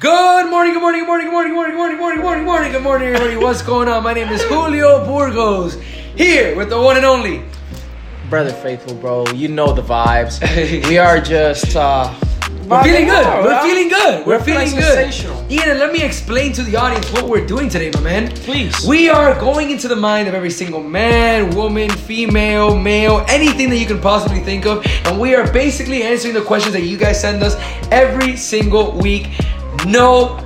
Good morning, good morning, good morning, good morning, good morning, good morning, good morning, good morning, good morning, good morning, everybody. What's going on? My name is Julio Burgos, here with the one and only. Brother Faithful, bro, you know the vibes. we are just uh We're feeling good. out, We're feeling good. We're, We're feeling feeling good. sensational. Ian, let me explain to the audience what we're doing today, my man. Please. We are going into the mind of every single man, woman, female, male, anything that you can possibly think of, and we are basically answering the questions that you guys send us every single week. No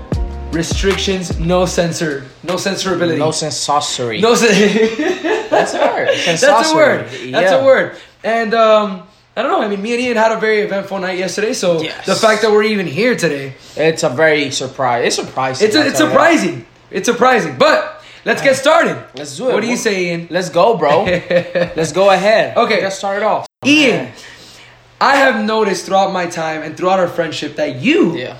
restrictions, no censor, no censorability. No sensory. No sen- That's a word. That's a word. That's Yeah. a word. And um, I don't know. I mean, me and Ian had a very eventful night yesterday. So Yes. the fact that we're even here today, It's a very surprise. It's surprising. it's a, it's tell you that. surprising. It's surprising. But let's get started. Let's do it. What do you say, Ian? Let's go, bro. Let's go ahead. Okay. Let's start it off. Ian, I have noticed throughout my time and throughout our friendship that you Yeah.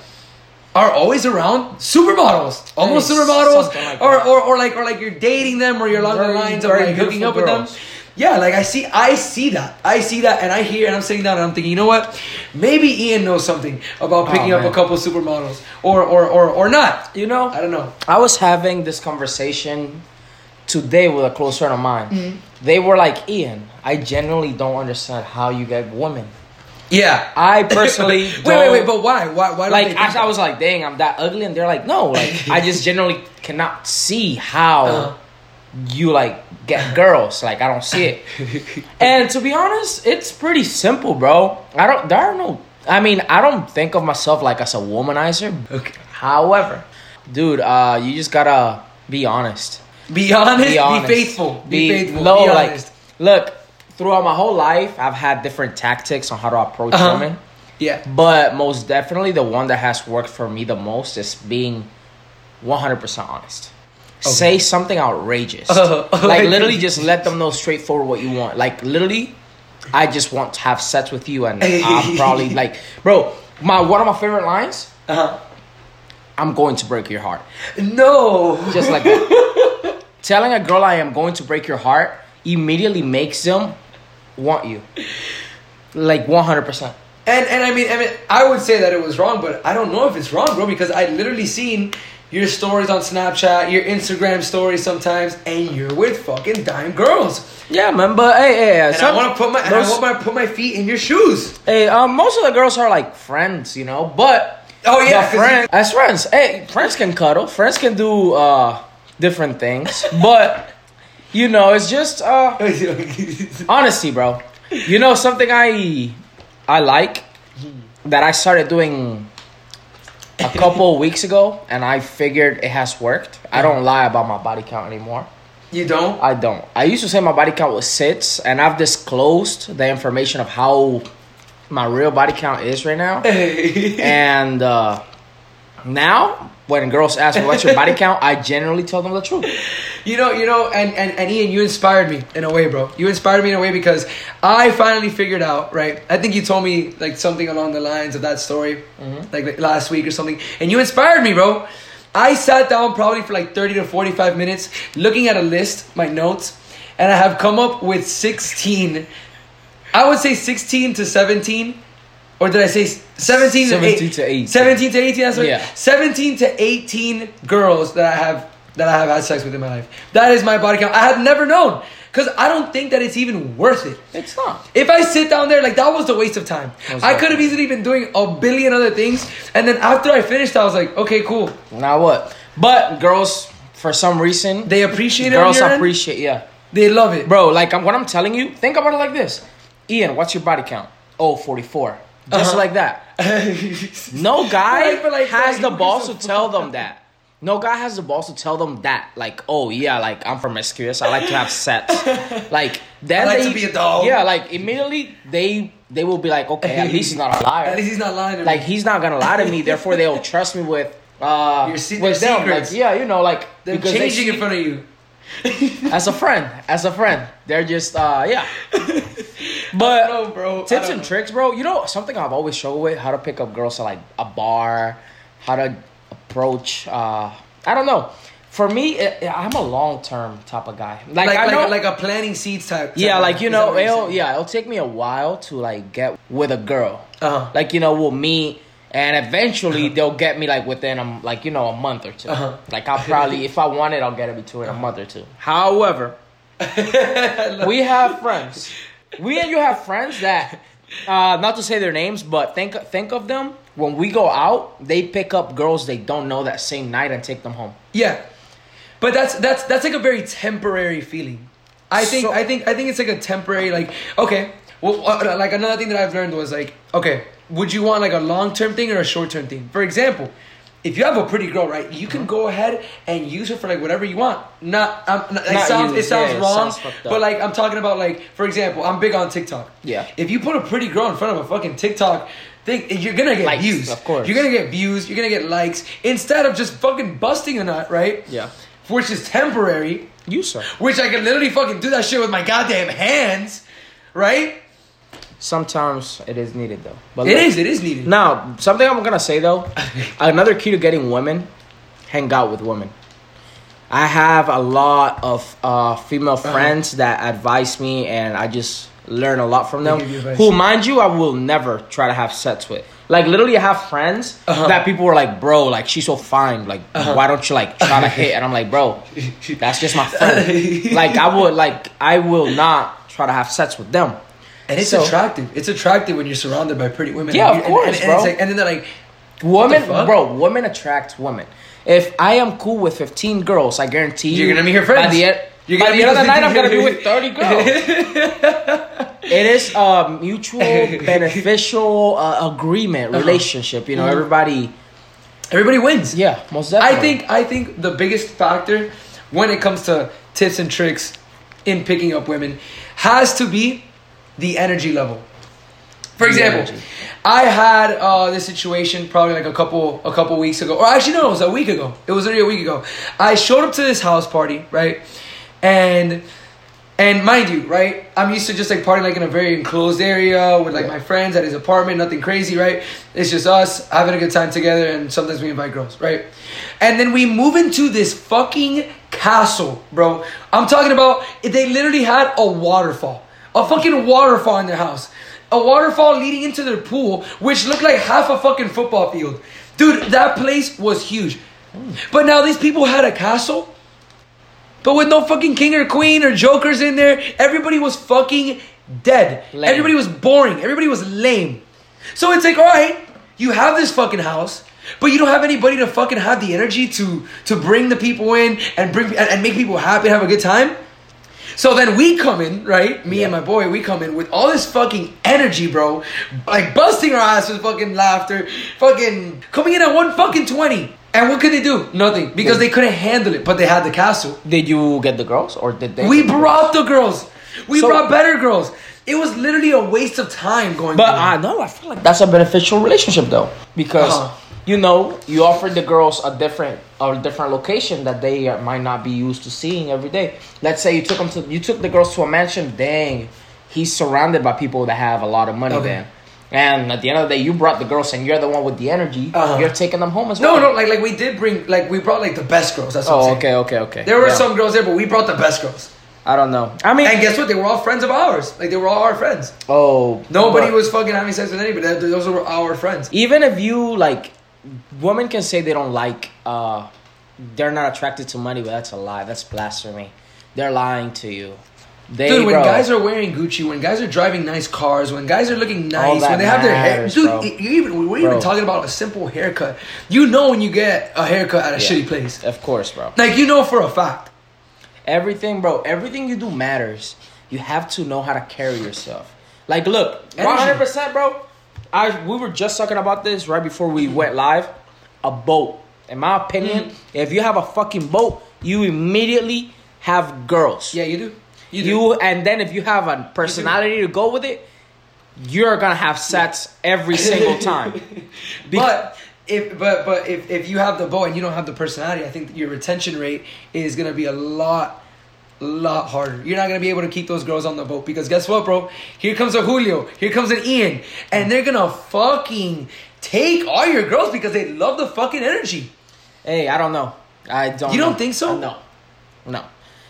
Are always around supermodels, almost Nice. supermodels, like or, or or like or like you're dating them, or you're along the lines of very like hooking beautiful up with them. Yeah, like I see, I see that, I see that, and I hear, and I'm sitting down, and I'm thinking, you know what? Maybe Ian knows something about picking Oh, up a man. couple supermodels, or or or or not. You know, I don't know. I was having this conversation today with a close friend of mine. Mm-hmm. They were like, Ian, I genuinely don't understand how you get women. Yeah. I personally wait, wait, wait, but why? Why? Why? like they I, I was like, dang, I'm that ugly, and they're like, no, like I just generally cannot see how Uh-huh. you like get girls. Like I don't see it. and to be honest, it's pretty simple, bro. I don't. There are no. I mean, I don't think of myself like as a womanizer. Okay. However, dude, uh, you just gotta be honest. Be honest. Be, honest. Be faithful. Be, faithful. No, be like, look. Throughout my whole life, I've had different tactics on how to approach Uh-huh. women. Yeah. But most definitely, the one that has worked for me the most is being 100% honest. Say something outrageous. Uh, like, like- literally, just let them know straightforward what you want. Like, literally, I just want to have sex with you, and I'm probably like, bro, my one of my favorite lines Uh-huh. I'm going to break your heart. No. Just like that. Telling a girl I am going to break your heart immediately makes them want you. Like 100%. And and I mean, I mean, I would say that it was wrong, but I don't know if it's wrong, bro, because I literally seen your stories on Snapchat, your Instagram stories sometimes, and you're with fucking dime girls. Yeah, man, but hey, hey, And I want to put my and I want to put my feet in your shoes. Hey, um, most of the girls are like friends, you know, but Oh, yeah, friends as friends. Hey, friends can cuddle, friends can do uh different things, but you know, it's just uh honesty, bro. You know something I I like that I started doing a couple weeks ago, and I figured it has worked. I don't lie about my body count anymore. you don't. I don't. I used to say my body count was six, and I've disclosed the information of how my real body count is right now. and uh, now, when girls ask me what's your body count, I generally tell them the truth. You know, you know, and, and, and Ian, you inspired me in a way, bro. You inspired me in a way because I finally figured out, right? I think you told me like something along the lines of that story, like, like last week or something, and you inspired me, bro. I sat down probably for like 30 to 45 minutes looking at a list, my notes, and I have come up with 16, I would say 16 to 17. Or did I say 17 to 17 eight- to 18. 17 to 18, that's. Yeah. 17 to 18 girls that I have that I have had sex with in my life. That is my body count. I have never known because I don't think that it's even worth it. It's not. If I sit down there, like that was a waste of time. I could have easily been doing a billion other things, and then after I finished, I was like, okay, cool. Now what? But girls, for some reason, They appreciate it. girls your end. appreciate. Yeah, They love it, bro. Like I'm, what I'm telling you, think about it like this. Ian, what's your body count? Oh, 44. Just Uh-huh. like that. No guy Like, like- has like, the balls to tell them that. No guy has the balls to tell them that. Like, oh yeah, like I'm promiscuous. I like to have sex. like then I like they, to be a dog. Yeah, like immediately they they will be like, okay, at least he's not a liar. At least he's not lying to me. like he's not gonna lie to me. Therefore, they'll trust me with uh se- with them. secrets. Like yeah, you know, like Them because they changing in front of you. as a friend, as a friend, they're just uh yeah. But No, bro. Tips and know. tricks, bro. You know something I've always struggled with: how to pick up girls at like a bar, how to approach. uh I don't know. For me, it, I'm a long term type of guy. Like, Like, I know, like, like a planting seeds type. yeah, like you know, it'll yeah, it'll take me a while to like get with a girl. Uh-huh. Like you know, we'll meet and eventually they'll get me like within a like you know a month or 2 Uh-huh. Like I'll probably if I want it, I'll get it between a month or two. However, we have friends. We and you have friends that, uh, not to say their names, but think think of them when we go out. They pick up girls they don't know that same night and take them home. Yeah, but that's that's that's like a very temporary feeling. I think So- I think I think it's like a temporary like okay. Well, uh, like another thing that I've learned was like okay, would you want like a long term thing or a short term thing? For example. If you have a pretty girl, right, you can uh-huh. go ahead and use her for like whatever you want. Not, it Not sounds it use, sounds yeah, it wrong, sounds but like I'm talking about like for example, I'm big on TikTok. Yeah. If you put a pretty girl in front of a fucking TikTok thing, you're gonna get Likes, views. of course. You're gonna get views. You're gonna get likes instead of just fucking busting a nut, right? Yeah. Which is temporary. You sir. Which I can literally fucking do that shit with my goddamn hands, right? Sometimes it is needed though. But It look, is. It is needed. Now, something I'm gonna say though, another key to getting women, hang out with women. I have a lot of uh, female Uh-huh. friends that advise me, and I just learn a lot from them. give you advice. Who, mind you, I will never try to have sex with. Like literally, I have friends Uh-huh. that people were like, "Bro, like she's so fine. Like, why don't you like try to hit?" And I'm like, "Bro, that's just my friend. like, I would like, I will not try to have sex with them." And it's So- attractive. It's attractive when you're surrounded by pretty women. Yeah, And of course, and, and, bro. like, and then they're like, woman, the bro, women attract women. If I am cool with 15 girls, I guarantee you. You're gonna meet her By friends. the end, You're by the end of the night, I'm gonna be with 30 girls. it is a mutual beneficial uh, agreement, Uh-huh. relationship. You know, Mm-hmm. everybody. everybody wins. Yeah, most definitely. I think I think the biggest factor when it comes to tips and tricks in picking up women has to be the energy level. For example. I had uh, this situation probably like a couple a couple weeks ago, or actually no, it was a week ago. It was already a week ago. I showed up to this house party, right, and and mind you, right, I'm used to just like partying like in a very enclosed area with like my friends at his apartment, nothing crazy, right? It's just us having a good time together, and sometimes we invite girls, right? And then we move into this fucking castle, bro. I'm talking about they literally had a waterfall, a fucking waterfall in their house, a waterfall leading into their pool, which looked like half a fucking football field, dude. That place was huge. But now these people had a castle but with no fucking king or queen or jokers in there, everybody was fucking dead. Lame. Everybody was boring. Everybody was lame. So it's like, all right, you have this fucking house, but you don't have anybody to fucking have the energy to to bring the people in and bring and, and make people happy and have a good time. So then we come in, right? Me and my boy, we come in with all this fucking energy, bro. Like busting our ass with fucking laughter, fucking coming in at one fucking 20. And what could they do? Nothing. Because they couldn't handle it, but they had the castle. Did you get the girls or did they? We get the brought the girls. We So- brought better girls. It was literally a waste of time going. But I know I feel like that's a beneficial relationship though, because Uh-huh. You know you offer the girls a different a different location that they uh, might not be used to seeing every day. Let's say you took them to you took the girls to a mansion. Dang, he's surrounded by people that have a lot of money. Okay. Then, and at the end of the day, you brought the girls, and you're the one with the energy. Uh-huh. You're taking them home as no, well. no, no, like like we did bring like we brought like the best girls. That's what I'm Oh, okay, okay, okay. There were Yeah. some girls there, but we brought the best girls. I don't know. I mean, And guess what? They were all friends of ours. Like they were all our friends. oh, Nobody but- was fucking having sex with anybody. Those were our friends. even if you like women can say they don't like uh they're not attracted to money but that's a lie. That's blasphemy. They're lying to you. They Dude, when bro, guys are wearing Gucci, when guys are driving nice cars, when guys are looking nice, when they have their hair, dude, bro. you even we're even talking about a simple haircut. You know when you get a haircut at a Yeah. shitty place, of course bro. Like you know for a fact. everything bro everything you do matters. You have to know how to carry yourself. Like look 100% bro i we were just talking about this right before we went live a boat in my opinion Mm. if you have a fucking boat you immediately have girls Yeah, you do. You do. you and then if you have a personality to go with it, you're gonna have sex every single time. But if but but if, if you have the bow and you don't have the personality, I think your retention rate is gonna be a lot lot harder. You're not gonna be able to keep those girls on the boat because guess what, bro? Here comes a Julio, here comes an Ian, and they're gonna fucking take all your girls because they love the fucking energy. hey, I don't know. I don't. You don't know. think so? Uh, no, no.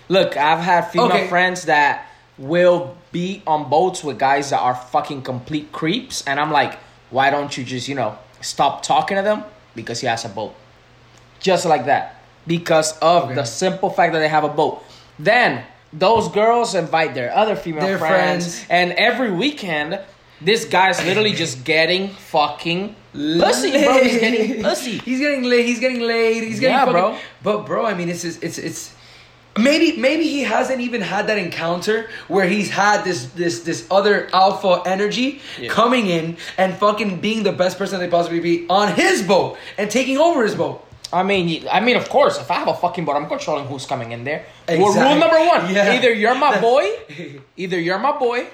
Look, I've had female Okay. friends that will be on boats with guys that are fucking complete creeps, and I'm like, why don't you just you know stop talking to them because he has a boat. Just like that. Because of Okay. the simple fact that they have a boat. Then those girls invite their other female Their friends, friends. and every weekend this guy's literally just getting fucking pussy, bro. He's getting pussy. He's getting laid. He's getting laid. He's getting Yeah, fucking, bro. But bro, I mean, it's just, it's it's maybe maybe he hasn't even had that encounter where he's had this this this other alpha energy Yeah. coming in and fucking being the best person they possibly be on his boat and taking over his boat. I mean, I mean, of course, if I have a fucking boat, I'm controlling who's coming in there. Well, rule number one: Yeah. either you're my boy, either you're my boy,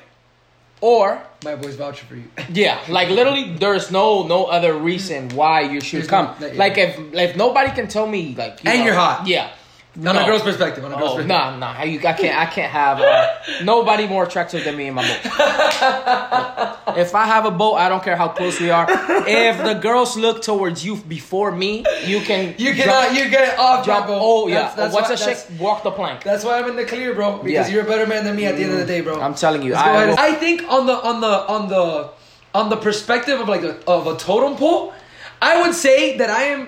or My boy's vouching for you. yeah, like literally, there's no no other reason why you should There's come. no- yeah. Like if if nobody can tell me like, you And know, you're hot. yeah. On No. a girl's perspective. On a girl's Oh perspective. nah nah, you, I can't I can't have uh, nobody more attractive than me in my boat. if I have a boat, I don't care how close we are. If the girls look towards you before me, you can You cannot. You get off that boat. Oh yeah. That's, that's What's why, a shit? Walk the plank. That's why I'm in the clear, bro. Because Yeah. you're a better man than me at the end of the day, bro. I'm telling you, I I think on the on the on the on the perspective of like a, of a totem pole, I would say that I am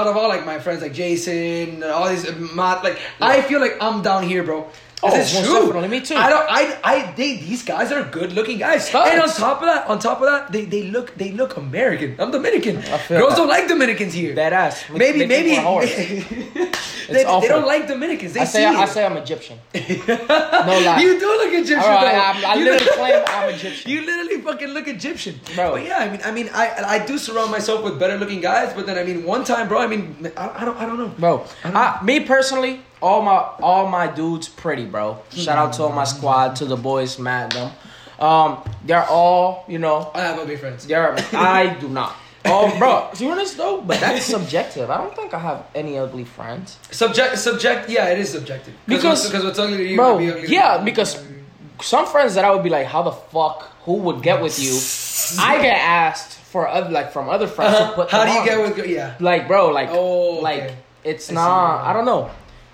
out of all like my friends like Jason, all these Matt, like I feel like I'm down here, bro. This Oh, is most true. definitely. Me too. I don't. I. I. They. These guys are good looking guys. Facts. And on top of that, on top of that, they, they look. They look American. I'm Dominican. Girls that. don't like Dominicans here. That ass. Maybe. Think Maybe. they, they don't like Dominicans. They I say it. I say I'm Egyptian. No lie. You do look Egyptian, though. I'm- I You literally look- claim I'm Egyptian. You literally fucking look Egyptian, Bro. But yeah, I mean, I mean, I I do surround myself with better looking guys, but then I mean, one time, bro, I mean, I, I don't, I don't know, Bro, I, me personally, all my all my dudes pretty, bro. Shout out to all my squad, to the boys, Matt, them. Um, they're all, you know, I have ugly friends. they're. I do not. Oh, bro, to be honest though, but that's subjective. I don't think I have any ugly friends, Subject, subject, yeah, it is subjective Because- because what's ugly to you bro. be ugly Yeah, because some friends that I would be like, how the fuck, who would get with you? I get asked for other, like from other friends to put. Uh-huh. how do you on. get with yeah? like, bro, like, Oh, okay. like it's I not. I don't know.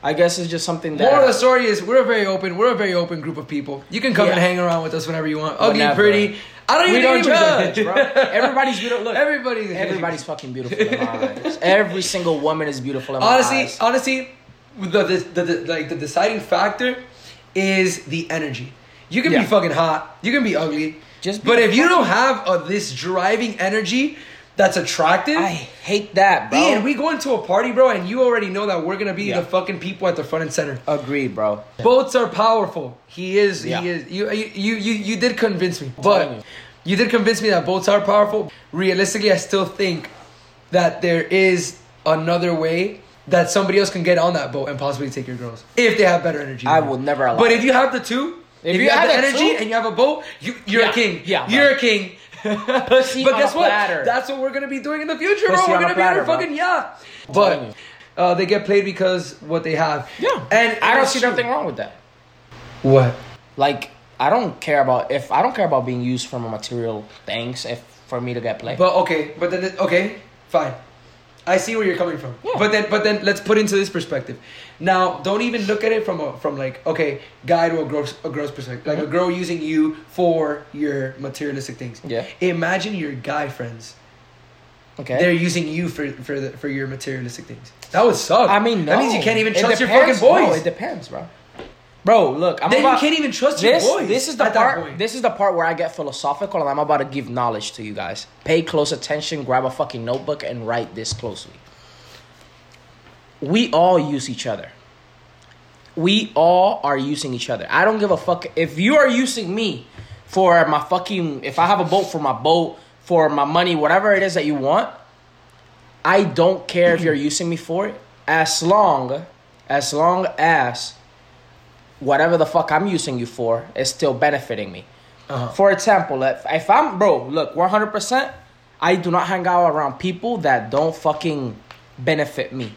I guess it's just something that. Moral of the story is we're a very open, we're a very open group of people. You can come Yeah. and hang around with us whenever you want. Ugly, Whenever. pretty. I don't we even don't judge, bro. Everybody's beautiful. Look, Everybody, everybody's fucking beautiful in my eyes. Every single woman is beautiful in my honestly, eyes. honestly, the, the, the, the like the deciding factor is the energy. You can Yeah. be fucking hot, you can be ugly, Just but if you don't have uh, this driving energy that's attractive. I hate that, bro. Ian, we go into a party, bro, and you already know that we're gonna be Yeah. the fucking people at the front and center. Agreed, bro. Boats are powerful. He is. Yeah. He is. You, you. You. You did convince me, telling but you. you did convince me that boats are powerful. Realistically, I still think that there is another way that somebody else can get on that boat and possibly take your girls if they have better energy. I will never allow But if you have the two, if, you, have, the energy two- and you have a boat, you, you're Yeah. a king. Yeah, you're bro. a king. Pussy but guess a what? platter. That's what we're gonna be doing in the future, Pussy bro. We're gonna be on platter, a bro. fucking yacht. But uh, they get played because what they have. Yeah, and I don't see true. nothing wrong with that. What? Like, I don't care about if I don't care about being used for my material things. If for me to get played, But okay, but then okay, fine. I see where you're coming from. Yeah. But then but then let's put into this perspective. Now, don't even look at it from a from like okay, guy to a girl's a girl's perspective. Like a Mhm. girl using you for your materialistic things. Yeah. Imagine your guy friends. okay. They're using you for for the, for your materialistic things. That would suck. I mean, no. that means you can't even trust your fucking boys. Bro, it depends, bro. Bro, look, I'm then about, you can't even trust this, your boys. This is the part. This is the part where I get philosophical, and I'm about to give knowledge to you guys. Pay close attention. Grab a fucking notebook and write this closely. We all use each other. We all are using each other. I don't give a fuck if you are using me for my fucking. If I have a boat for my boat, for my money, whatever it is that you want. I don't care if you're using me for it, as long, as long as whatever the fuck I'm using you for is still benefiting me. Uh-huh. For example, if, if I'm bro, look, 100%, I do not hang out around people that don't fucking benefit me.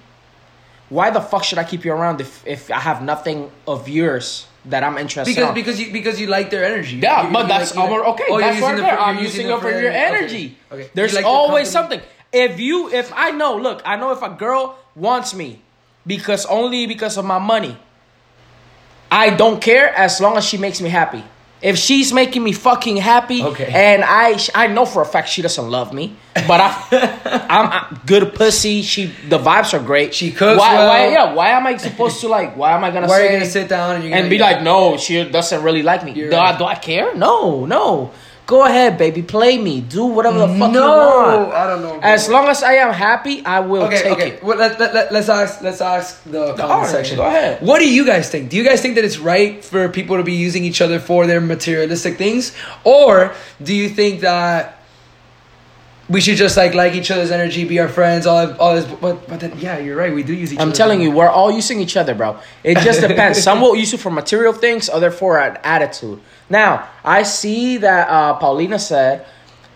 Why the fuck should I keep you around if, if I have nothing of yours that I'm interested in? because on? because you because you like their energy. Yeah, You- but you that's like- you our, like- okay. Oh, that's right there. I'm using it for your energy. Okay. You There's like always something. If you, if I know, look, I know if a girl wants me because only because of my money, I don't care as long as she makes me happy. If she's making me fucking happy, Okay. and I I know for a fact she doesn't love me, but I I'm, I'm good pussy. She the vibes are great. She cooks Why, why well. yeah? Why am I supposed to like? Why am I gonna Why are you gonna sit down and you're and be like, no, she doesn't really like me. Do, right. I, do I care? No, no. Go ahead, baby. Play me. Do whatever the fuck you want. No. I don't know. bro. As long as I am happy, I will okay, take okay. it. Well, let, let, let, let's ask let's ask the comment alright, section. go ahead. What do you guys think? Do you guys think that it's right for people to be using each other for their materialistic things, or do you think that we should just like like each other's energy, be our friends, all all this? But but then yeah, you're right. We do use each. I'm telling you, we're all using each other, bro. It just depends. Some will use it for material things, other for an attitude. Now, I see that uh, Paulina said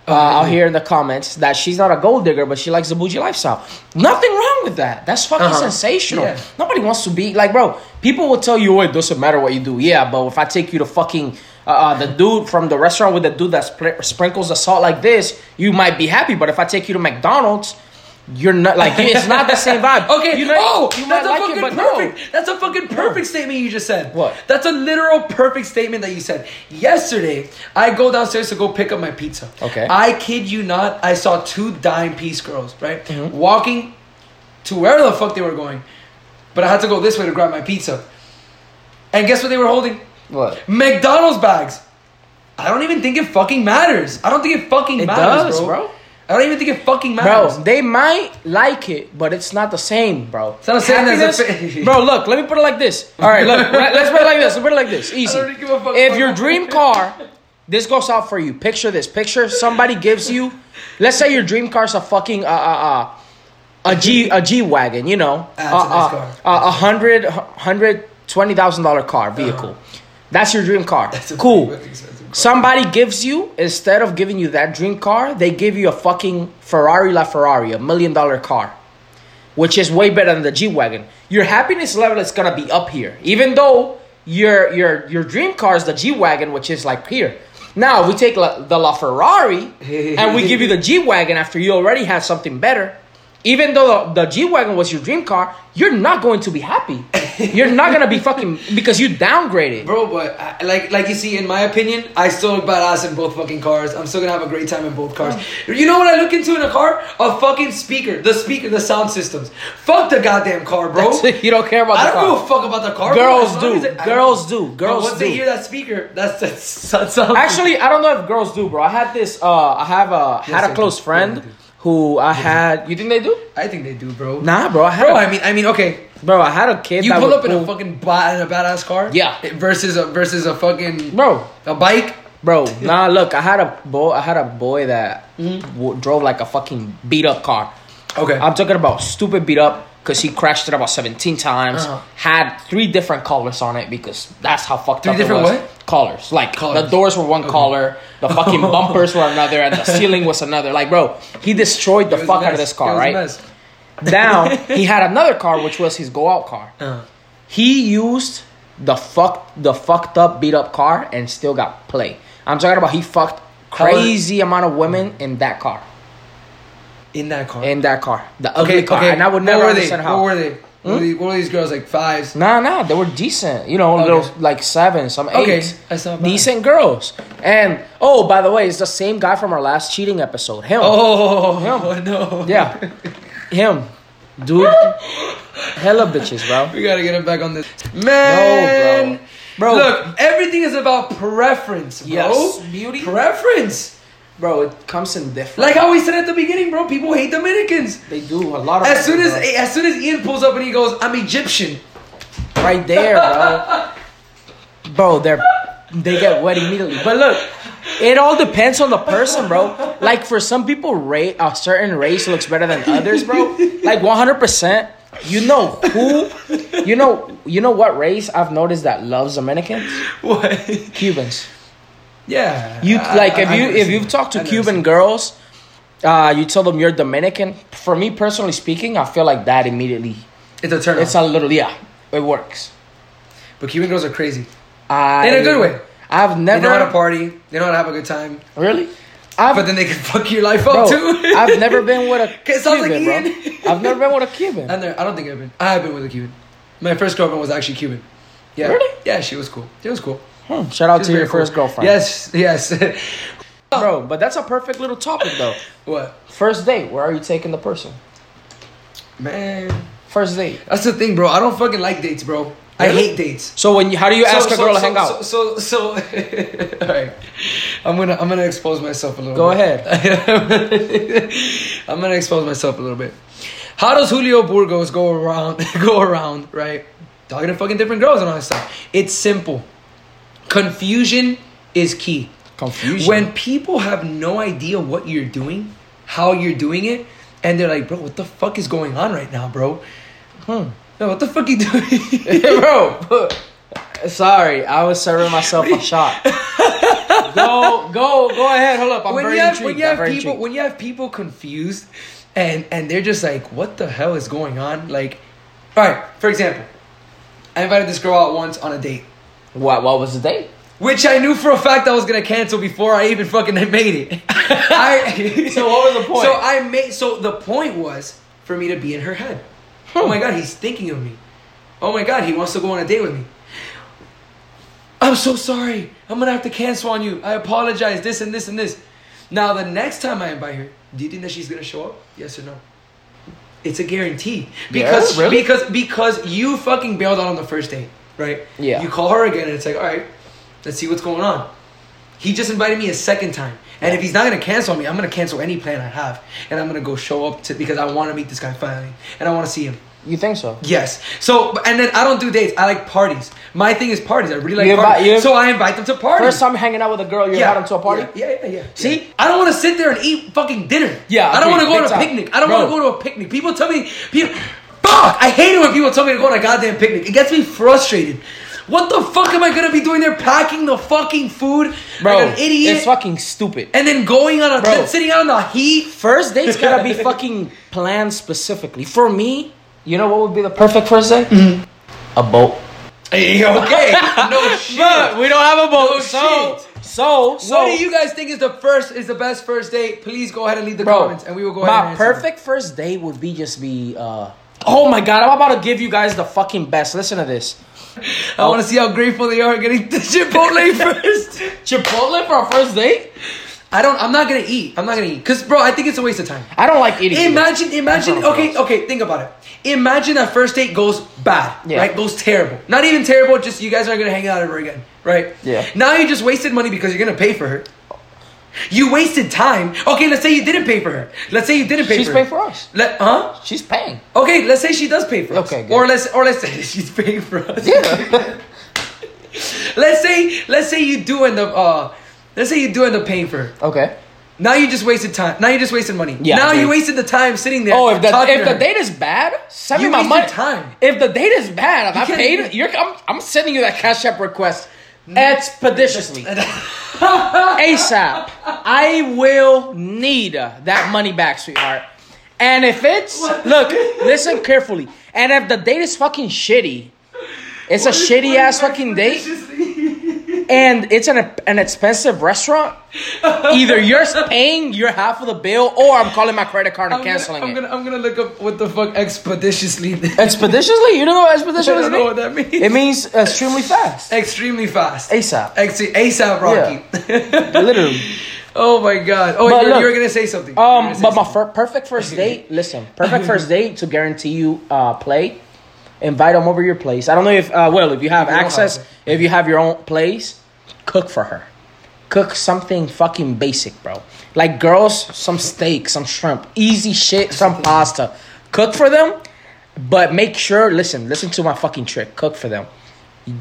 uh, out here in the comments that she's not a gold digger, but she likes the bougie lifestyle. Nothing wrong with that. That's fucking Uh-huh. sensational. Yeah. Nobody wants to be like, bro. People will tell you, oh, it doesn't matter what you do. Yeah, but if I take you to fucking uh, uh, the dude from the restaurant with the dude that spr- sprinkles the salt like this, you might be happy. But if I take you to McDonald's, you're not like it's not the same vibe. Okay. you know, oh, you that's a like fucking it, but no. perfect. That's a fucking perfect statement you just said. What? That's a literal perfect statement that you said. Yesterday, I go downstairs to go pick up my pizza. Okay. I kid you not. I saw two dime piece girls right Mm-hmm. walking to where the fuck they were going, but I had to go this way to grab my pizza. And guess what they were holding? What? McDonald's bags. I don't even think it fucking matters. I don't think it fucking It matters, does, bro. bro. I don't even think it fucking matters. Bro, they might like it, but it's not the same, bro. It's not the same as a Happiness- fa- bro, look, let me put it like this. All right, look, let- let's put it like this. Let's put it like this. Easy. I don't give a fuck If about your that. dream car, this goes out for you. Picture this. Picture somebody gives you. Let's say your dream car's a fucking uh uh uh. A G a G wagon, you know, Ah, it's a nice uh, car. uh, a hundred hundred twenty thousand dollar car vehicle. That's your dream car. That's cool. Somebody gives you instead of giving you that dream car, they give you a fucking Ferrari LaFerrari, a million dollar car, which is way better than the G wagon. Your happiness level is gonna be up here, even though your your your dream car is the G wagon, which is like here. Now if we take La, the LaFerrari and we give you the G wagon after you already had something better. Even though the, the G wagon was your dream car, you're not going to be happy. You're not gonna be fucking because you downgraded. Bro, but I, like like you see, in my opinion, I still look badass in both fucking cars. I'm still gonna have a great time in both cars. You know what I look into in a car? A fucking speaker, the speaker, the sound systems. Fuck the goddamn car, bro. you don't care about I the don't car. give a fuck about the car. Girls do. it- Girls do. Girls once do. they hear that speaker, that's that's, that's. Actually, I don't know if girls do, bro. I had this. Uh, I have a had Yes, a they close do. friend Yeah. Who I had. You think they do? I think they do, bro. Nah, bro. I had. Bro, a, I mean, I mean, okay. bro, I had a kid. You that pull would up in a fucking ba- in a badass car, Yeah. versus a versus a fucking bro, a bike. bro. Nah, look, I had a boy. I had a boy that Mm-hmm. w- drove like a fucking beat up car. Okay, I'm talking about stupid beat up because he crashed it about 17 times. Uh-huh. Had three different colors on it because that's how fucked Three up different it was. what? Colors. Like Colors. the doors were one color, the fucking bumpers were another, and the ceiling was another. Like, bro, he destroyed the fuck out of this car, It was a right? Now he had another car, which was his go out car. Uh, He used the fuck the fucked up beat up car and still got play. I'm talking about he fucked crazy amount of women in that car. in that car. In that car, the ugly okay, car, okay. and I would never were they? how. What were they? What, were these, what were these girls like fives? Nah, nah, they were decent. You know, Okay. little like seven, some eight. Okay. Decent girls. And oh, by the way, it's the same guy from our last cheating episode. Him. Oh Him. no! Yeah. Him. Dude. Hella bitches, bro. we gotta get him back on this. Man, No, bro. Bro. Look, everything is about preference, bro. Yes, beauty. Preference. Bro, it comes in different. Like how we said at the beginning, bro. People hate Dominicans. they do a lot of As soon as bro. as soon as Ian pulls up and he goes, "I'm Egyptian." right there, bro. bro, they're they get wet immediately. But look, it all depends on the person, bro. Like for some people, ra- a certain race looks better than others, bro. Like one hundred percent. You know who? You know you know what race I've noticed that loves Dominicans? What? Cubans. Yeah. You I- like I- if you never if you've talked to Cuban girls, uh, you tell them you're Dominican. For me personally speaking, I feel like that immediately. it's a turn. It's a little yeah, it works. but Cuban girls are crazy. I, In a good way. I've They never know how to party. They know how to have a good time. really. I've, But then they can fuck your life bro, up too. I've never been with a sounds like Cuban, bro. I've never been with a Cuban. And there, I don't think I've been. I have been with a Cuban. My first girlfriend was actually Cuban. Yeah. Really? Yeah, she was cool. She was cool. Hmm, shout out She's to your cool. first girlfriend. Yes, yes. bro. But that's a perfect little topic though. what? First date. Where are you taking the person? Man. First date. That's the thing, bro. I don't fucking like dates, bro. I Really? hate dates. So when you, how do you ask So- a girl so, to hang so, out? So, so, so all right. I'm gonna, I'm gonna expose myself a little. Go bit. I'm gonna expose myself a little bit. How does Julio Burgos go around, go around, right? Talking to fucking different girls and all that stuff. It's simple. Confusion is key. Confusion. When people have no idea what you're doing, how you're doing it, and they're like, bro, what the fuck is going on right now, bro? Hmm. Yo, what the fuck you doing? bro. Sorry, I was serving myself a shot. go, go, go ahead. Hold up. I'm when very you have, intrigued. when you I'm have very people intrigued. when you have people confused and and they're just like what the hell is going on like all right for example i invited this girl out once on a date What? What was the date? which i knew for a fact i was gonna cancel before i even fucking made it I, So what was the point? so i made so the point was for me to be in her head oh Hmm. my god he's thinking of me oh my god he wants to go on a date with me I'm so sorry. I'm gonna have to cancel on you. I apologize. This and this and this. Now the next time I invite her, do you think that she's gonna show up? Yes or no? It's a guarantee because really? because because you fucking bailed out on the first date, right? Yeah. You call her again and it's like, all right, let's see what's going on. He just invited me a second time, and if he's not gonna cancel me, I'm gonna cancel any plan I have, and I'm gonna go show up to because I want to meet this guy finally, and I want to see him. You think so? Yes. So, and then I don't do dates. I like parties. My thing is parties. I really like You parties. so I invite them to parties. First time hanging out with a girl, you invite them to a party. Yeah, yeah, yeah. yeah. See? I don't want to sit there and eat fucking dinner. Yeah, I don't want to go on a picnic. I don't want to go to a picnic. People tell me, people, fuck. I hate it when people tell me to go on a goddamn picnic. It gets me frustrated. What the fuck am I gonna be doing there? Packing the fucking food, Bro, like an idiot, it's fucking stupid. and then going on a Bro. sitting out in the heat. First date's gotta be fucking planned specifically. For me, you know what would be the perfect first date? Mm-hmm. A boat. Hey, okay, no shit. But we don't have a boat, No so, shit. so so. what do you guys think is the first is the best first date? Please go ahead and leave the Bro, comments, and we will go ahead. and my answer them. perfect first date would be just be. uh Oh my god, I'm about to give you guys the fucking best. Listen to this. I want to see how grateful they are getting the Chipotle first. Chipotle for our first date? I don't. I'm not gonna eat. I'm not gonna eat because, bro, I think it's a waste of time. I don't like eating. either. Imagine, imagine. Okay, okay. Think about it. Imagine that first date goes bad, Yeah. right? Goes terrible. Not even terrible. Just you guys aren't gonna hang out ever again, right? Yeah. Now you just wasted money because you're gonna pay for her. You wasted time. Okay, let's say you didn't pay for her. Let's say you didn't pay for. her. She's paying for us. Let, huh? She's paying. Okay, let's say she does pay for us. Okay, good. Or let's or let's say she's paying for us. Yeah. let's say let's say you do end up uh let's say you do end up paying for her. okay. Now you just wasted time. Now you just wasted money. Yeah, Now you wasted the time sitting there. Oh, if the if the date is bad, send You me my money. time. If the date is bad, if You I paid, you're I'm, I'm sending you that cash app request expeditiously, ASAP. I will need uh, that money back, sweetheart. And if it's look, listen carefully. And if the date is fucking shitty, it's a shitty ass fucking date, and it's an an expensive restaurant. Either you're paying your half of the bill, or I'm calling my credit card and I'm canceling gonna, I'm it. gonna I'm gonna look up what the fuck expeditiously. Expeditiously? You don't know what I expeditiously don't know what that means. It means extremely fast. extremely fast. ASAP. Ex- ASAP Rocky. Literally. oh my god. Oh, you look, you were gonna say something. Um, say but my fir- perfect first date. Listen, perfect first date to guarantee you uh play. Invite them over your place. I don't know if uh well if you have access, have if you have your own place, cook for her. Cook something fucking basic, bro. Like girls, some steak, some shrimp, easy shit, some pasta. Cook for them, but make sure. Listen, listen to my fucking trick. Cook for them.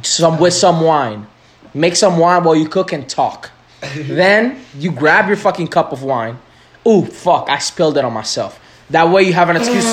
Some with some wine. Make some wine while you cook and talk. then you grab your fucking cup of wine. Ooh, fuck! I spilled it on myself. That way you have an excuse.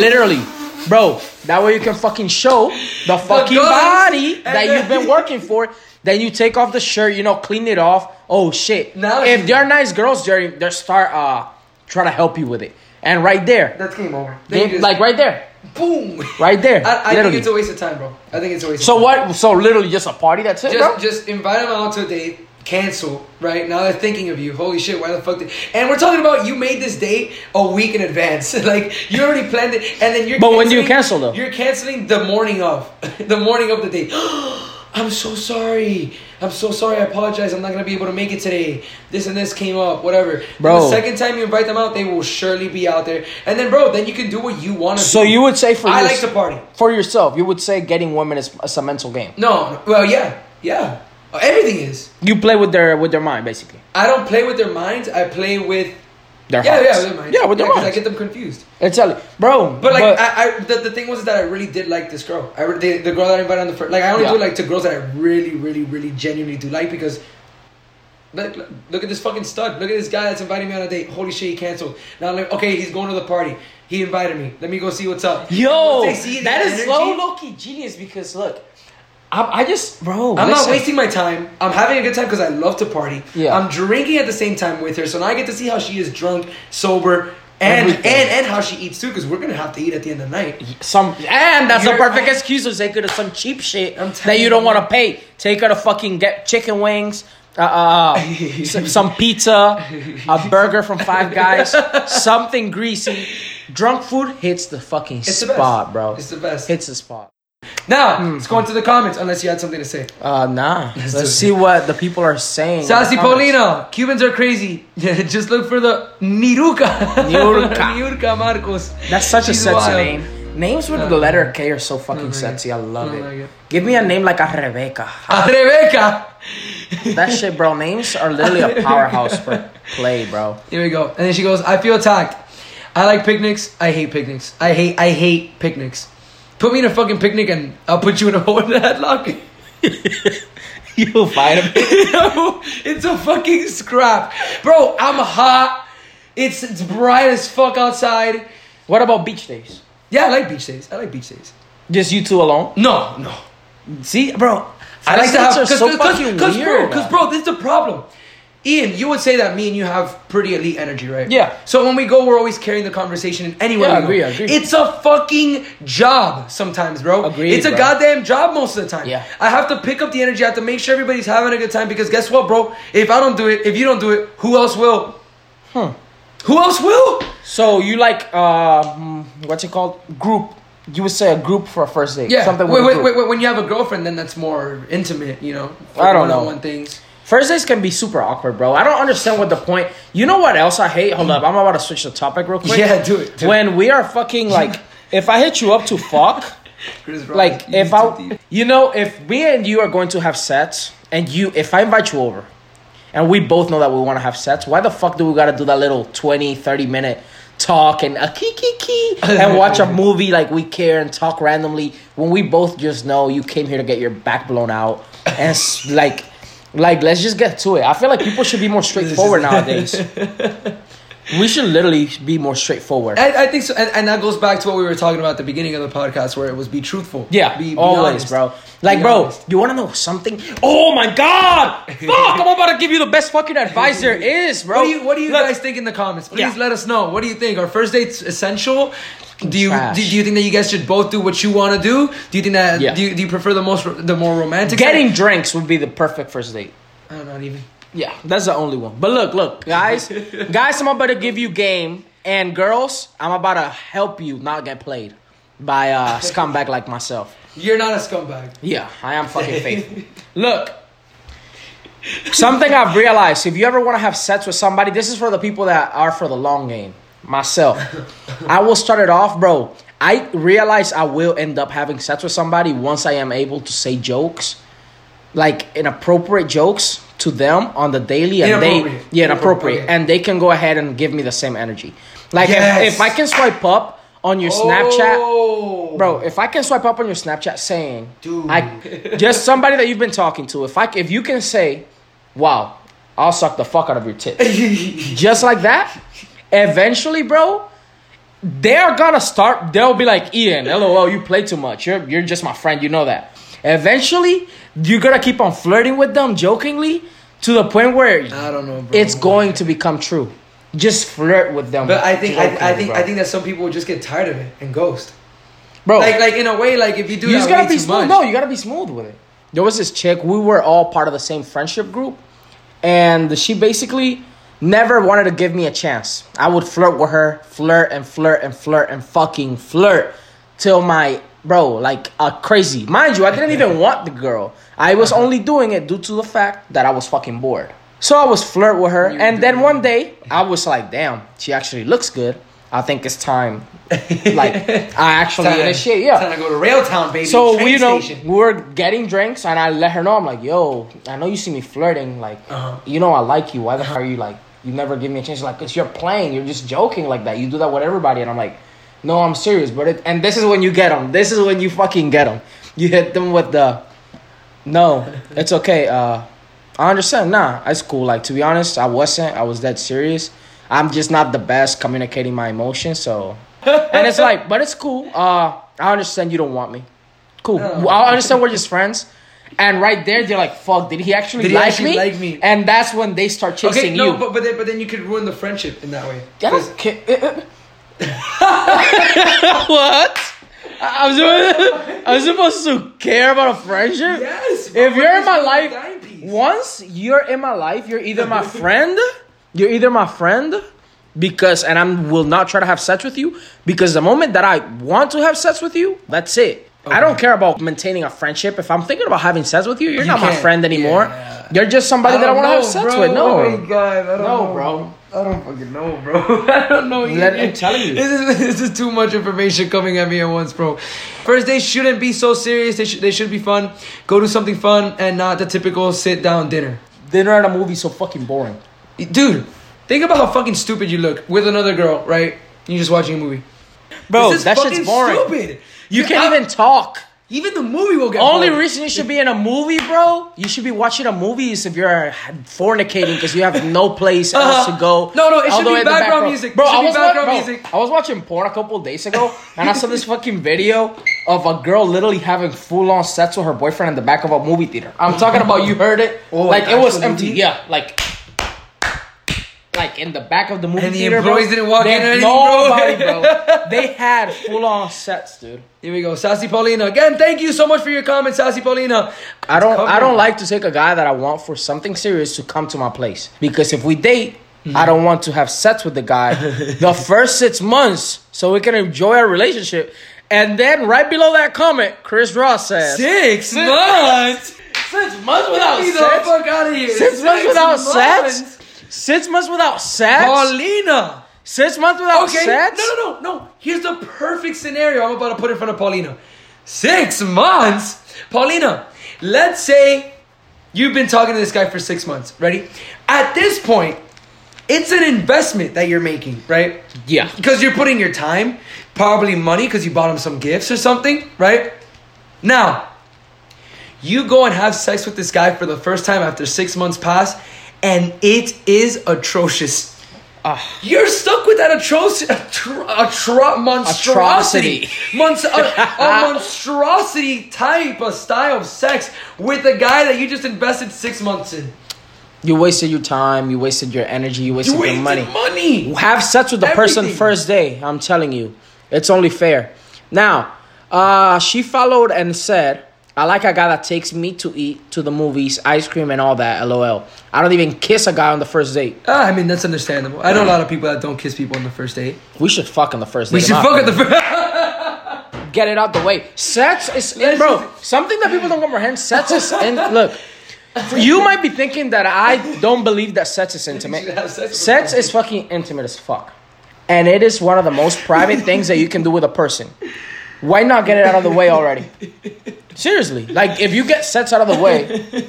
Literally, bro. That way you can fucking show the fucking body that you've been working for. Then you take off the shirt, you know, clean it off. Oh shit! Now if she- they're nice girls, they they start uh trying to help you with it. And right there, That's game over. They- just- like right there, boom. right there, I, I think literally. it's a waste of time, bro. I think it's a waste. so of time. what? So literally just a party. That's it, bro. Just, just invite them out to a date. Cancel right now. They're thinking of you. Holy shit! Why the fuck? Did... And we're talking about you made this date a week in advance. like you already planned it, and then you're. But when do you cancel, though? You're canceling the morning of, the morning of the date. I'm so sorry. I'm so sorry. I apologize. I'm not gonna be able to make it today. This and this came up. Whatever, Bro. The second time you invite them out, they will surely be out there. And then, bro, then you can do what you want to So do. you would say for I yours- like to party. for yourself, you would say getting women is, is a mental game. No, well, yeah, yeah. Oh, everything is. You play with their with their mind, basically. I don't play with their minds. I play with Their yeah, hearts. yeah, with their minds. Yeah, with their because I get them confused. It's a, bro. But like, I, I the, the thing was that I really did like this girl. I the, the girl that I invited on the first. Like, I only Yeah. do it like to girls that I really, really, really genuinely do like because. Look, look, at this fucking stud. Look at this guy that's inviting me on a date. Holy shit, he canceled. Now, like, okay, he's going to the party. He invited me. Let me go see what's up. Yo, that is energy- low, low key genius because look, I, I just bro. I'm not wasting my time. I'm having a good time because I love to party. Yeah. I'm drinking at the same time with her, so now I get to see how she is drunk, sober, and Everything. and and how she eats too. Because we're gonna have to eat at the end of the night. some, and that's a You're- perfect excuse to take her to some cheap shit that you don't want to pay. Take her to fucking get chicken wings. Uh, uh, some, some pizza, a burger from Five Guys, something greasy. Drunk food hits the fucking It's the spot, best. bro. It's the best. Hits the spot. Now Hmm. let's go into the comments. Unless you had something to say. Uh, nah. do Let's see what the people are saying. Sassy the comments. Paulina, Cubans are crazy. Just look for the Niruka. Niurka. Niurka Marcos. That's such She's a sexy wild. name. Names with the letter K are so fucking sexy. I love I it. like it. Give me a name like a Rebecca. Ah, Rebecca. That shit, bro. Names are literally a powerhouse for play, bro. Here we go. And then she goes, I feel attacked. I like picnics. I hate picnics. I hate I hate picnics. Put me in a fucking picnic and I'll put you in a hole in the headlock. You'll fight him. it's a fucking scrap. Bro, I'm hot. It's it's bright as fuck outside. What about beach days? Yeah, I like beach days. I like beach days. Just you two alone? No, no. See, bro. I like to have are so cause, bro, because bro, this is the problem. Ian, you would say that me and you have pretty elite energy, right? Yeah. So when we go, we're always carrying the conversation in anywhere. Yeah, we agree, go. agree. It's a fucking job sometimes, bro. Agreed, It's a bro. goddamn job most of the time. Yeah. I have to pick up the energy. I have to make sure everybody's having a good time because guess what, bro? If I don't do it, if you don't do it, who else will? Hmm. Who else will? So you like um, what's it called? Group. You would say a group for a first date. Yeah. Something wait, wait, wait, wait. When you have a girlfriend, then that's more intimate, you know. I don't know. One things. First dates can be super awkward, bro. I don't understand what the point. You know what else I hate? Hold up, I'm about to switch the topic real quick. Yeah, do it. do it. When we are fucking like, if I hit you up to fuck, like if I, you know, if me and you are going to have sex, and you, if I invite you over, and we both know that we want to have sex, why the fuck do we gotta do that little 20, 30 minute talk and a key key key and watch a movie like we care and talk randomly when we both just know you came here to get your back blown out and like like let's just get to it. I feel like people should be more straightforward nowadays. We should literally be more straightforward. I, I think so, and, and that goes back to what we were talking about at the beginning of the podcast, where it was be truthful. Yeah, be, be always, honest. bro. Like, Be bro, honest. you want to know something? Oh my god! Fuck! I'm about to give you the best fucking advice there is, bro. What do you What do you Look, guys think in the comments? Please Yeah. let us know. What do you think? Are first dates essential? Do you, do, do you think that you guys should both do what you want to do? Do you think that Yeah. do, you, do you prefer the most the more romantic? Getting side? drinks would be the perfect first date. Uh, not even. Yeah, that's the only one. But look, look, guys, guys, I'm about to give you game, and girls, I'm about to help you not get played by a scumbag like myself. You're not a scumbag. Yeah, I am fucking faithful. Look, something I've realized: if you ever want to have sex with somebody, this is for the people that are for the long game. Myself, I will start it off, bro. I realize I will end up having sex with somebody once I am able to say jokes, like inappropriate jokes to them on the daily, and they yeah inappropriate, Okay. and they can go ahead and give me the same energy. Like if- Yes. if, I can swipe up on your Snapchat, Oh. Bro, if I can swipe up on your Snapchat saying, Dude. I just somebody that you've been talking to, if I if you can say, "Wow, I'll suck the fuck out of your tits," just like that, eventually, bro, they're gonna start. They'll be like, "Ian, lol, you play too much. You're you're just my friend. You know that." Eventually, you're gonna keep on flirting with them jokingly to the point where I don't know, bro. it's going to become true. Just flirt with them. But I think I, I think bro. I think that some people will just get tired of it and ghost. bro. Like like in a way, like if you do you just gotta be too smooth. much. No, you gotta be smooth with it. There was this chick. We were all part of the same friendship group, and she basically never wanted to give me a chance. I would flirt with her, flirt and flirt and flirt and fucking flirt till my bro, like uh, crazy. Mind you, I didn't even want the girl. I was only doing it due to the fact that I was fucking bored. So I was flirt with her, and then one day I was like, "Damn, she actually looks good. I think it's time." Like I actually Time- initiate, yeah. Time to go to Railtown, baby. So we, you know, station. we were getting drinks, and I let her know. I'm like, "Yo, I know you see me flirting. Like, Uh-huh. you know, I like you. Why the hell are you like? You never give me a chance. Like, cause you're playing. You're just joking like that. You do that with everybody." And I'm like, "No, I'm serious." But it, and this is when you get them. This is when you fucking get them. You hit them with the, "No, it's okay. Uh, I understand. Nah, it's cool. Like to be honest, I wasn't. I was that serious. I'm just not the best communicating my emotions. So, and it's like, but it's cool. Uh, I understand you don't want me. Cool. Oh. I understand we're just friends. And right there, they're like, "Fuck! Did he actually Did he like actually me?" like me? And that's when they start chasing Okay, no, you. but but then, but then you could ruin the friendship in that way. I 'Cause- don't care. what? I- I'm supposed, I'm supposed to care about a friendship? Yes. If you're in my life, a dime piece. once you're in my life, you're either my friend, you're either my friend, because and I will not try to have sex with you because the moment that I want to have sex with you, that's it. I don't care about maintaining a friendship. If I'm thinking about having sex with you, you're You not my friend anymore. Yeah. You're just somebody that I want to have sex bro. with. No. Oh my God, I don't No, know, bro. I don't fucking know, bro. I don't know. Let- either. I'm telling you. This is, this is too much information coming at me at once, bro. First days shouldn't be so serious. They should they should be fun. Go do something fun and not the typical sit down dinner. Dinner at a movie so fucking boring. Dude, think about how fucking stupid you look with another girl, right? You're just watching a movie. Bro, that shit's boring. stupid. You I- can't even talk. Even the movie will get Only boring. reason you should be in a movie, bro, you should be watching a movie is if you're fornicating because you have no place else Uh-huh. to go. No, no, it should be way at the back background music. Bro, I be was wa- background bro, music. I was watching porn a couple days ago, and I saw this fucking video of a girl literally having full on sex with her boyfriend in the back of a movie theater. I'm talking about you heard it, Oh, like it was empty. Yeah, like. Like in the back of the movie And the theater, employees bro. didn't walk in They- or anything. Nobody, bro. They had full on sets, dude. Here we go, Sassy Paulina. Again, thank you so much for your comment, Sassy Paulina. I don't. I don't like to take a guy that I want for something serious to come to my place. Because if we date, I don't want to have sex with the guy the first six months so we can enjoy our relationship. And then right below that comment, Chris Ross says Six months. Six months without Get the sex? fuck out of here. Six months without months? sex? Six months without sex? Paulina. Six months without Okay. sex? No, no, no, no. Here's the perfect scenario I'm about to put in front of Paulina. Six months? Paulina, let's say you've been talking to this guy for six months. Ready? At this point, it's an investment that you're making, right? Yeah. Because you're putting your time, probably money because you bought him some gifts or something, right? Now, you go and have sex with this guy for the first time after six months pass, and it is atrocious. Ah. You're stuck with that atrocious, atro- atro- monstrosity, Monst- a, a monstrosity type of style of sex with a guy that you just invested six months in. You wasted your time, you wasted your energy, you wasted You your money. money. Have sex with the person first day. I'm telling you, it's only fair. Now, uh, she followed and said, "I like a guy that takes me to eat, to the movies, ice cream, and all that." LOL. I don't even kiss a guy on the first date. Ah, I mean, that's understandable. I know a lot of people that don't kiss people on the first date. We should fuck on the first date. We should fuck at the first. Get it out the way. Sex is, Let's bro. Something that people don't comprehend. Sex is, and look. You might be thinking that I don't believe that sex is intimate. Sex is fucking intimate as fuck. And it is one of the most private things that you can do with a person. Why not get it out of the way already? Seriously. Like, if you get sets out of the way,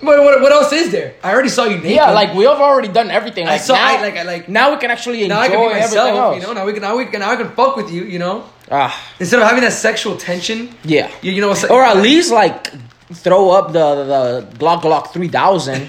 What, what, what else is there? I already saw you naked. yeah, like, we have already done everything. I saw- now, I- like- I like- now we can actually enjoy now I can be everything myself. else. You know, now we can now we can now I can fuck with you. You know, Ah, instead of having that sexual tension. yeah. You, you know, what's Or at least, like, throw up the, the Glock Glock 3000.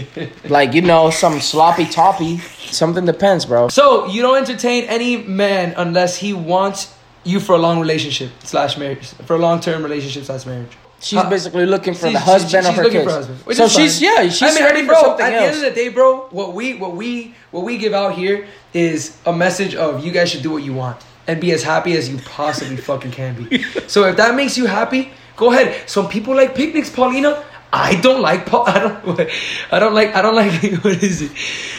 like, you know, some sloppy toppy. Something depends, bro. So you don't entertain any man unless he wants you for a long relationship slash marriage for a long term relationship slash marriage. She's basically looking for She's- the husband she's of her looking kids. for husband, which so she's fine. yeah, she's I mean, ready mean, for bro. something At the end of the day, bro, what we what we what we give out here is a message of you guys should do what you want and be as happy as you possibly fucking can be. So if that makes you happy, go ahead. Some people like picnics, Paulina. I don't like Paul. I don't. I don't like. I don't like. What is it?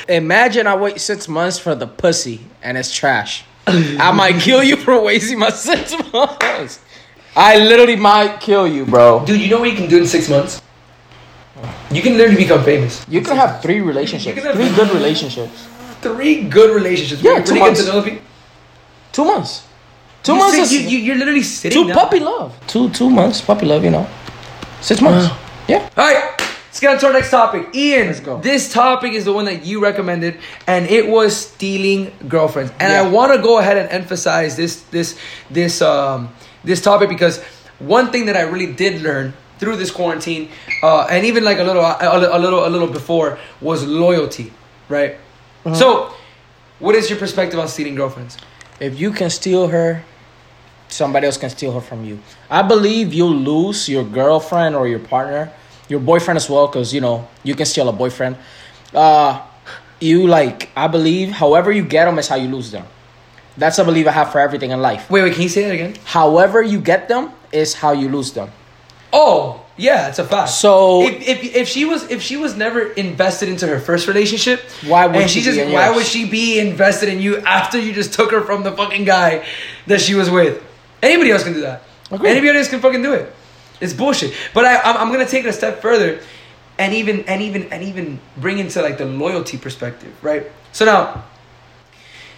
Imagine I wait six months for the pussy and it's trash. I might kill you for wasting my six months. I literally might kill you, bro. Dude, you know what you can do in six months? You can literally become famous. You can have three relationships, have- three good relationships. Three good relationships. Yeah, two really months. to know the people. Two months. Two You months sit- you, you're literally sitting two down. puppy love. Two two months puppy love. You know, six months. Wow. Yeah. All right, let's get on to our next topic. Ian, this topic is the one that you recommended, and it was stealing girlfriends. And I want to go ahead and emphasize this this this um this topic because one thing that I really did learn through this quarantine, uh, and even like a little a, a little a little before was loyalty, right? Uh-huh. So, what is your perspective on stealing girlfriends? If you can steal her, somebody else can steal her from you. I believe you'll lose your girlfriend or your partner, your boyfriend as well, because you know you can steal a boyfriend. Uh, you like I believe, however you get them is how you lose them. That's a belief I have for everything in life. Wait, wait, can you say that again? However you get them is how you lose them. Oh, yeah, it's a fact. So- if, if if she was if she was never invested into her first relationship, Why would she she just why would she be invested in you after you just took her from the fucking guy that she was with? Anybody else can do that. Agreed. Anybody else can fucking do it. It's bullshit. But I I'm, I'm gonna take it a step further, and even and even and even bring into like the loyalty perspective, right? So now,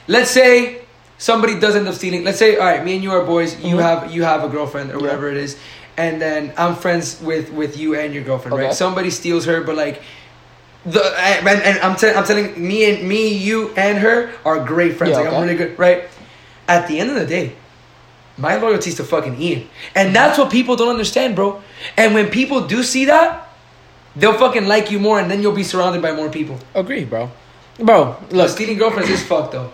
let's say somebody does end up stealing. Let's say, all right, me and you are boys. You Mhm. have you have a girlfriend or Yeah. whatever it is, and then I'm friends with with you and your girlfriend, Okay. right? Somebody steals her, but like. The, and, and I'm, te- I'm telling me and me, you and her are great friends. Yeah, like I'm really good, right? At the end of the day, my loyalty's to fucking Ian, and that's what people don't understand, bro. And when people do see that, they'll fucking like you more, and then you'll be surrounded by more people. Agree, bro. Bro, Look, stealing girlfriends is fucked though.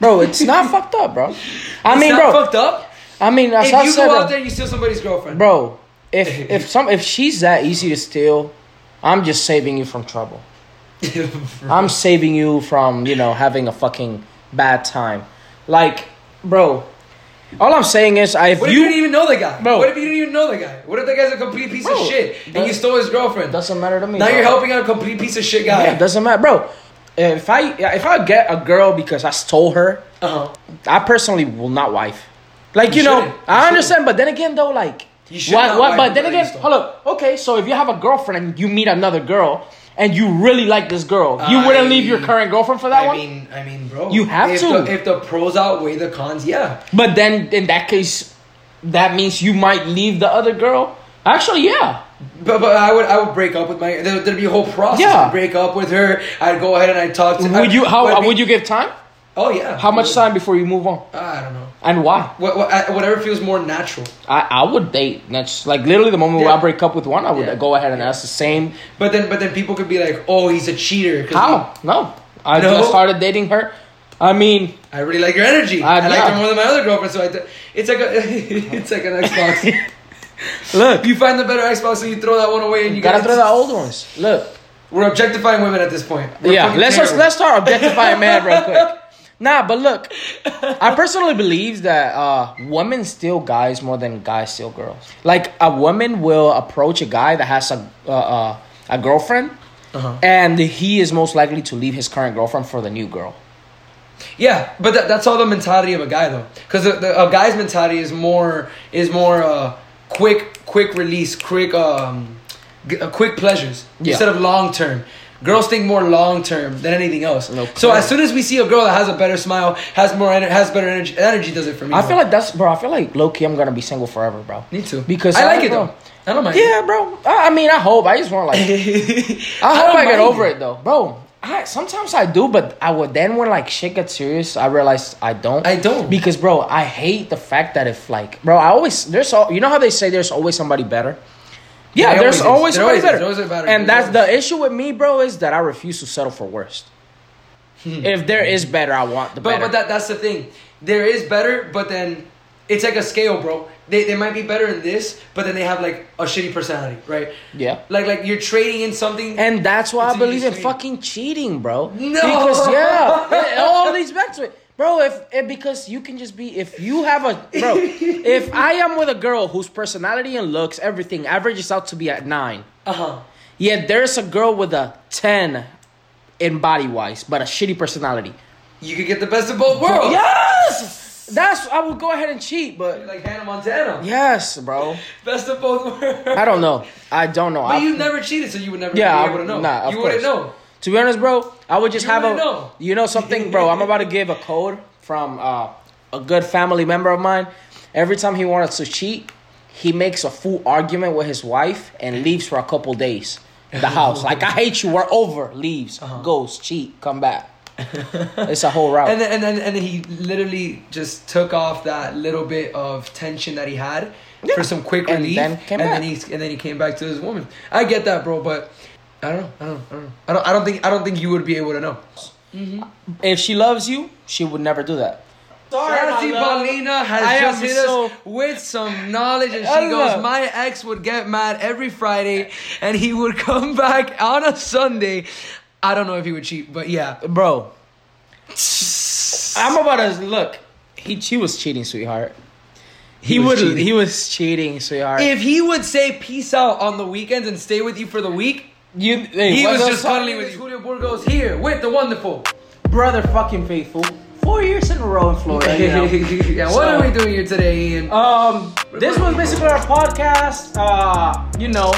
bro, it's not fucked up, bro. I It's mean, bro. fucked up. I mean, If I you said, go out uh, there and you steal somebody's girlfriend, bro, if if some if she's that easy to steal, I'm just saving you from trouble. I'm saving you from you know having a fucking bad time. Like, bro, all I'm saying is, I if What if you you didn't even know the guy? Bro. What if you didn't even know the guy? What if the guy's a complete piece Bro, of shit and you stole his girlfriend? doesn't matter to me. Now bro. you're helping out a complete piece of shit guy. Yeah, doesn't matter, bro. If I if I get a girl because I stole her, uh-huh. I personally will not wife. Like you, You know. You I understand, but then again, though, like, You should what, what, wife but then again, hold up. Okay, so if you have a girlfriend and you meet another girl and you really like this girl, you I- wouldn't leave your current girlfriend for that I one. mean, I mean, bro. You have if to. The, if the pros outweigh the cons, yeah. but then in that case, that means you might leave the other girl. Actually, yeah. But, but I would I would break up with my there, there'd be a whole process. Yeah. I'd break up with her. I'd go ahead and I'd talk to. Would you? How I'd be- would you give time? Oh yeah. How much time before you move on? I don't know. And why? What, what, I- whatever feels more natural. I, I would date. That's like literally the moment where I break up with one, I would Yeah. go ahead and ask the same. But then but then people could be like, oh, he's a cheater." How? No, I No? just started dating her. I mean, I really like your energy. Uh, I like her more than my other girlfriend. So I, th- it's like a it's like an Xbox. look, you find the better Xbox and you throw that one away and you gotta throw the old ones. Look, We're objectifying women at this point. We're yeah, let's just, let's start objectifying man real quick. Nah, but look, I personally believe that uh, women steal guys more than guys steal girls. Like a woman will approach a guy that has a uh, uh, a girlfriend, Uh-huh. and he is most likely to leave his current girlfriend for the new girl. Yeah, but that, that's all the mentality of a guy though, because the, the, a guy's mentality is more is more uh, quick quick release, quick um, g- uh, quick pleasures Yeah. instead of long term. Girls think more long term than anything else. No so as soon as we see a girl that has a better smile, has more ener- has better energy, energy does it for me. I bro. feel like that's bro. I feel like low key, I'm gonna be single forever, bro. me too because I I- like it bro. though. I don't mind. Yeah, bro. I, I mean, I hope. I just want like. I hope don't I, get over it though, bro. I sometimes I do, but I would then when like shit gets serious, I realize I don't. I don't. because, bro, I hate the fact that if like, bro, I always there's all you know how they say there's always somebody better. Yeah, There there's always always somebody always better, always better. and that's the issue with me, bro. Is that I refuse to settle for worst. Hmm. if there is better, I want the But better. but that that's the thing. There is better, but then it's like a scale, bro. They they might be better in this, but then they have like a shitty personality, right? yeah. Like like you're trading in something. And that's why I believe in fucking cheating, bro. No. Because yeah, all leads back to it. Bro, if, if because you can just be if you have a bro, if I am with a girl whose personality and looks, everything averages out to be at nine. uh huh. Yet there's a girl with a ten in body wise, but a shitty personality. You could get the best of both worlds. Yes! That's I would go ahead and cheat, but like Hannah Montana. yes, bro. Best of both worlds. I don't know. I don't know. But I, you never cheated, so you would never Yeah, be I able to would- know. nah, you wouldn't know. To be honest, bro, I would just You have a. know. You know something, bro? I'm about to give a code from uh, a good family member of mine. Every time he wants to cheat, he makes a full argument with his wife and leaves for a couple days. The house, like I hate you, we're over. Leaves, goes, cheat, come back. it's a whole route. Uh-huh. And then, and then and then he literally just took off that little bit of tension that he had for some quick And relief, then came and then he and then he came back to his woman. I get that, bro, but I don't know. I don't. know, I don't. know. I don't. I don't think. I don't think you would be able to know. Mm-hmm. if she loves you, she would never do that. Sassy Paulina has I just hit so- us with some knowledge, and she goes, love- "My ex would get mad every Friday, and he would come back on a Sunday. I don't know if he would cheat, but yeah, Bro, I'm about to look. He, he was cheating, sweetheart. He, He was would. cheating. He was cheating, sweetheart. if he would say peace out on the weekends and stay with you for the week, you, hey, he was just cuddling with. Julio Burgos here with the wonderful. brother, fucking faithful. Four years in a row in Florida. You know? yeah, what So- are we doing here today, Ian? um, this was basically our podcast. Uh, you know,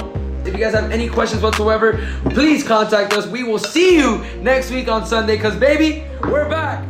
If you guys have any questions whatsoever, please contact us. We will see you next week on Sunday, cause baby, we're back.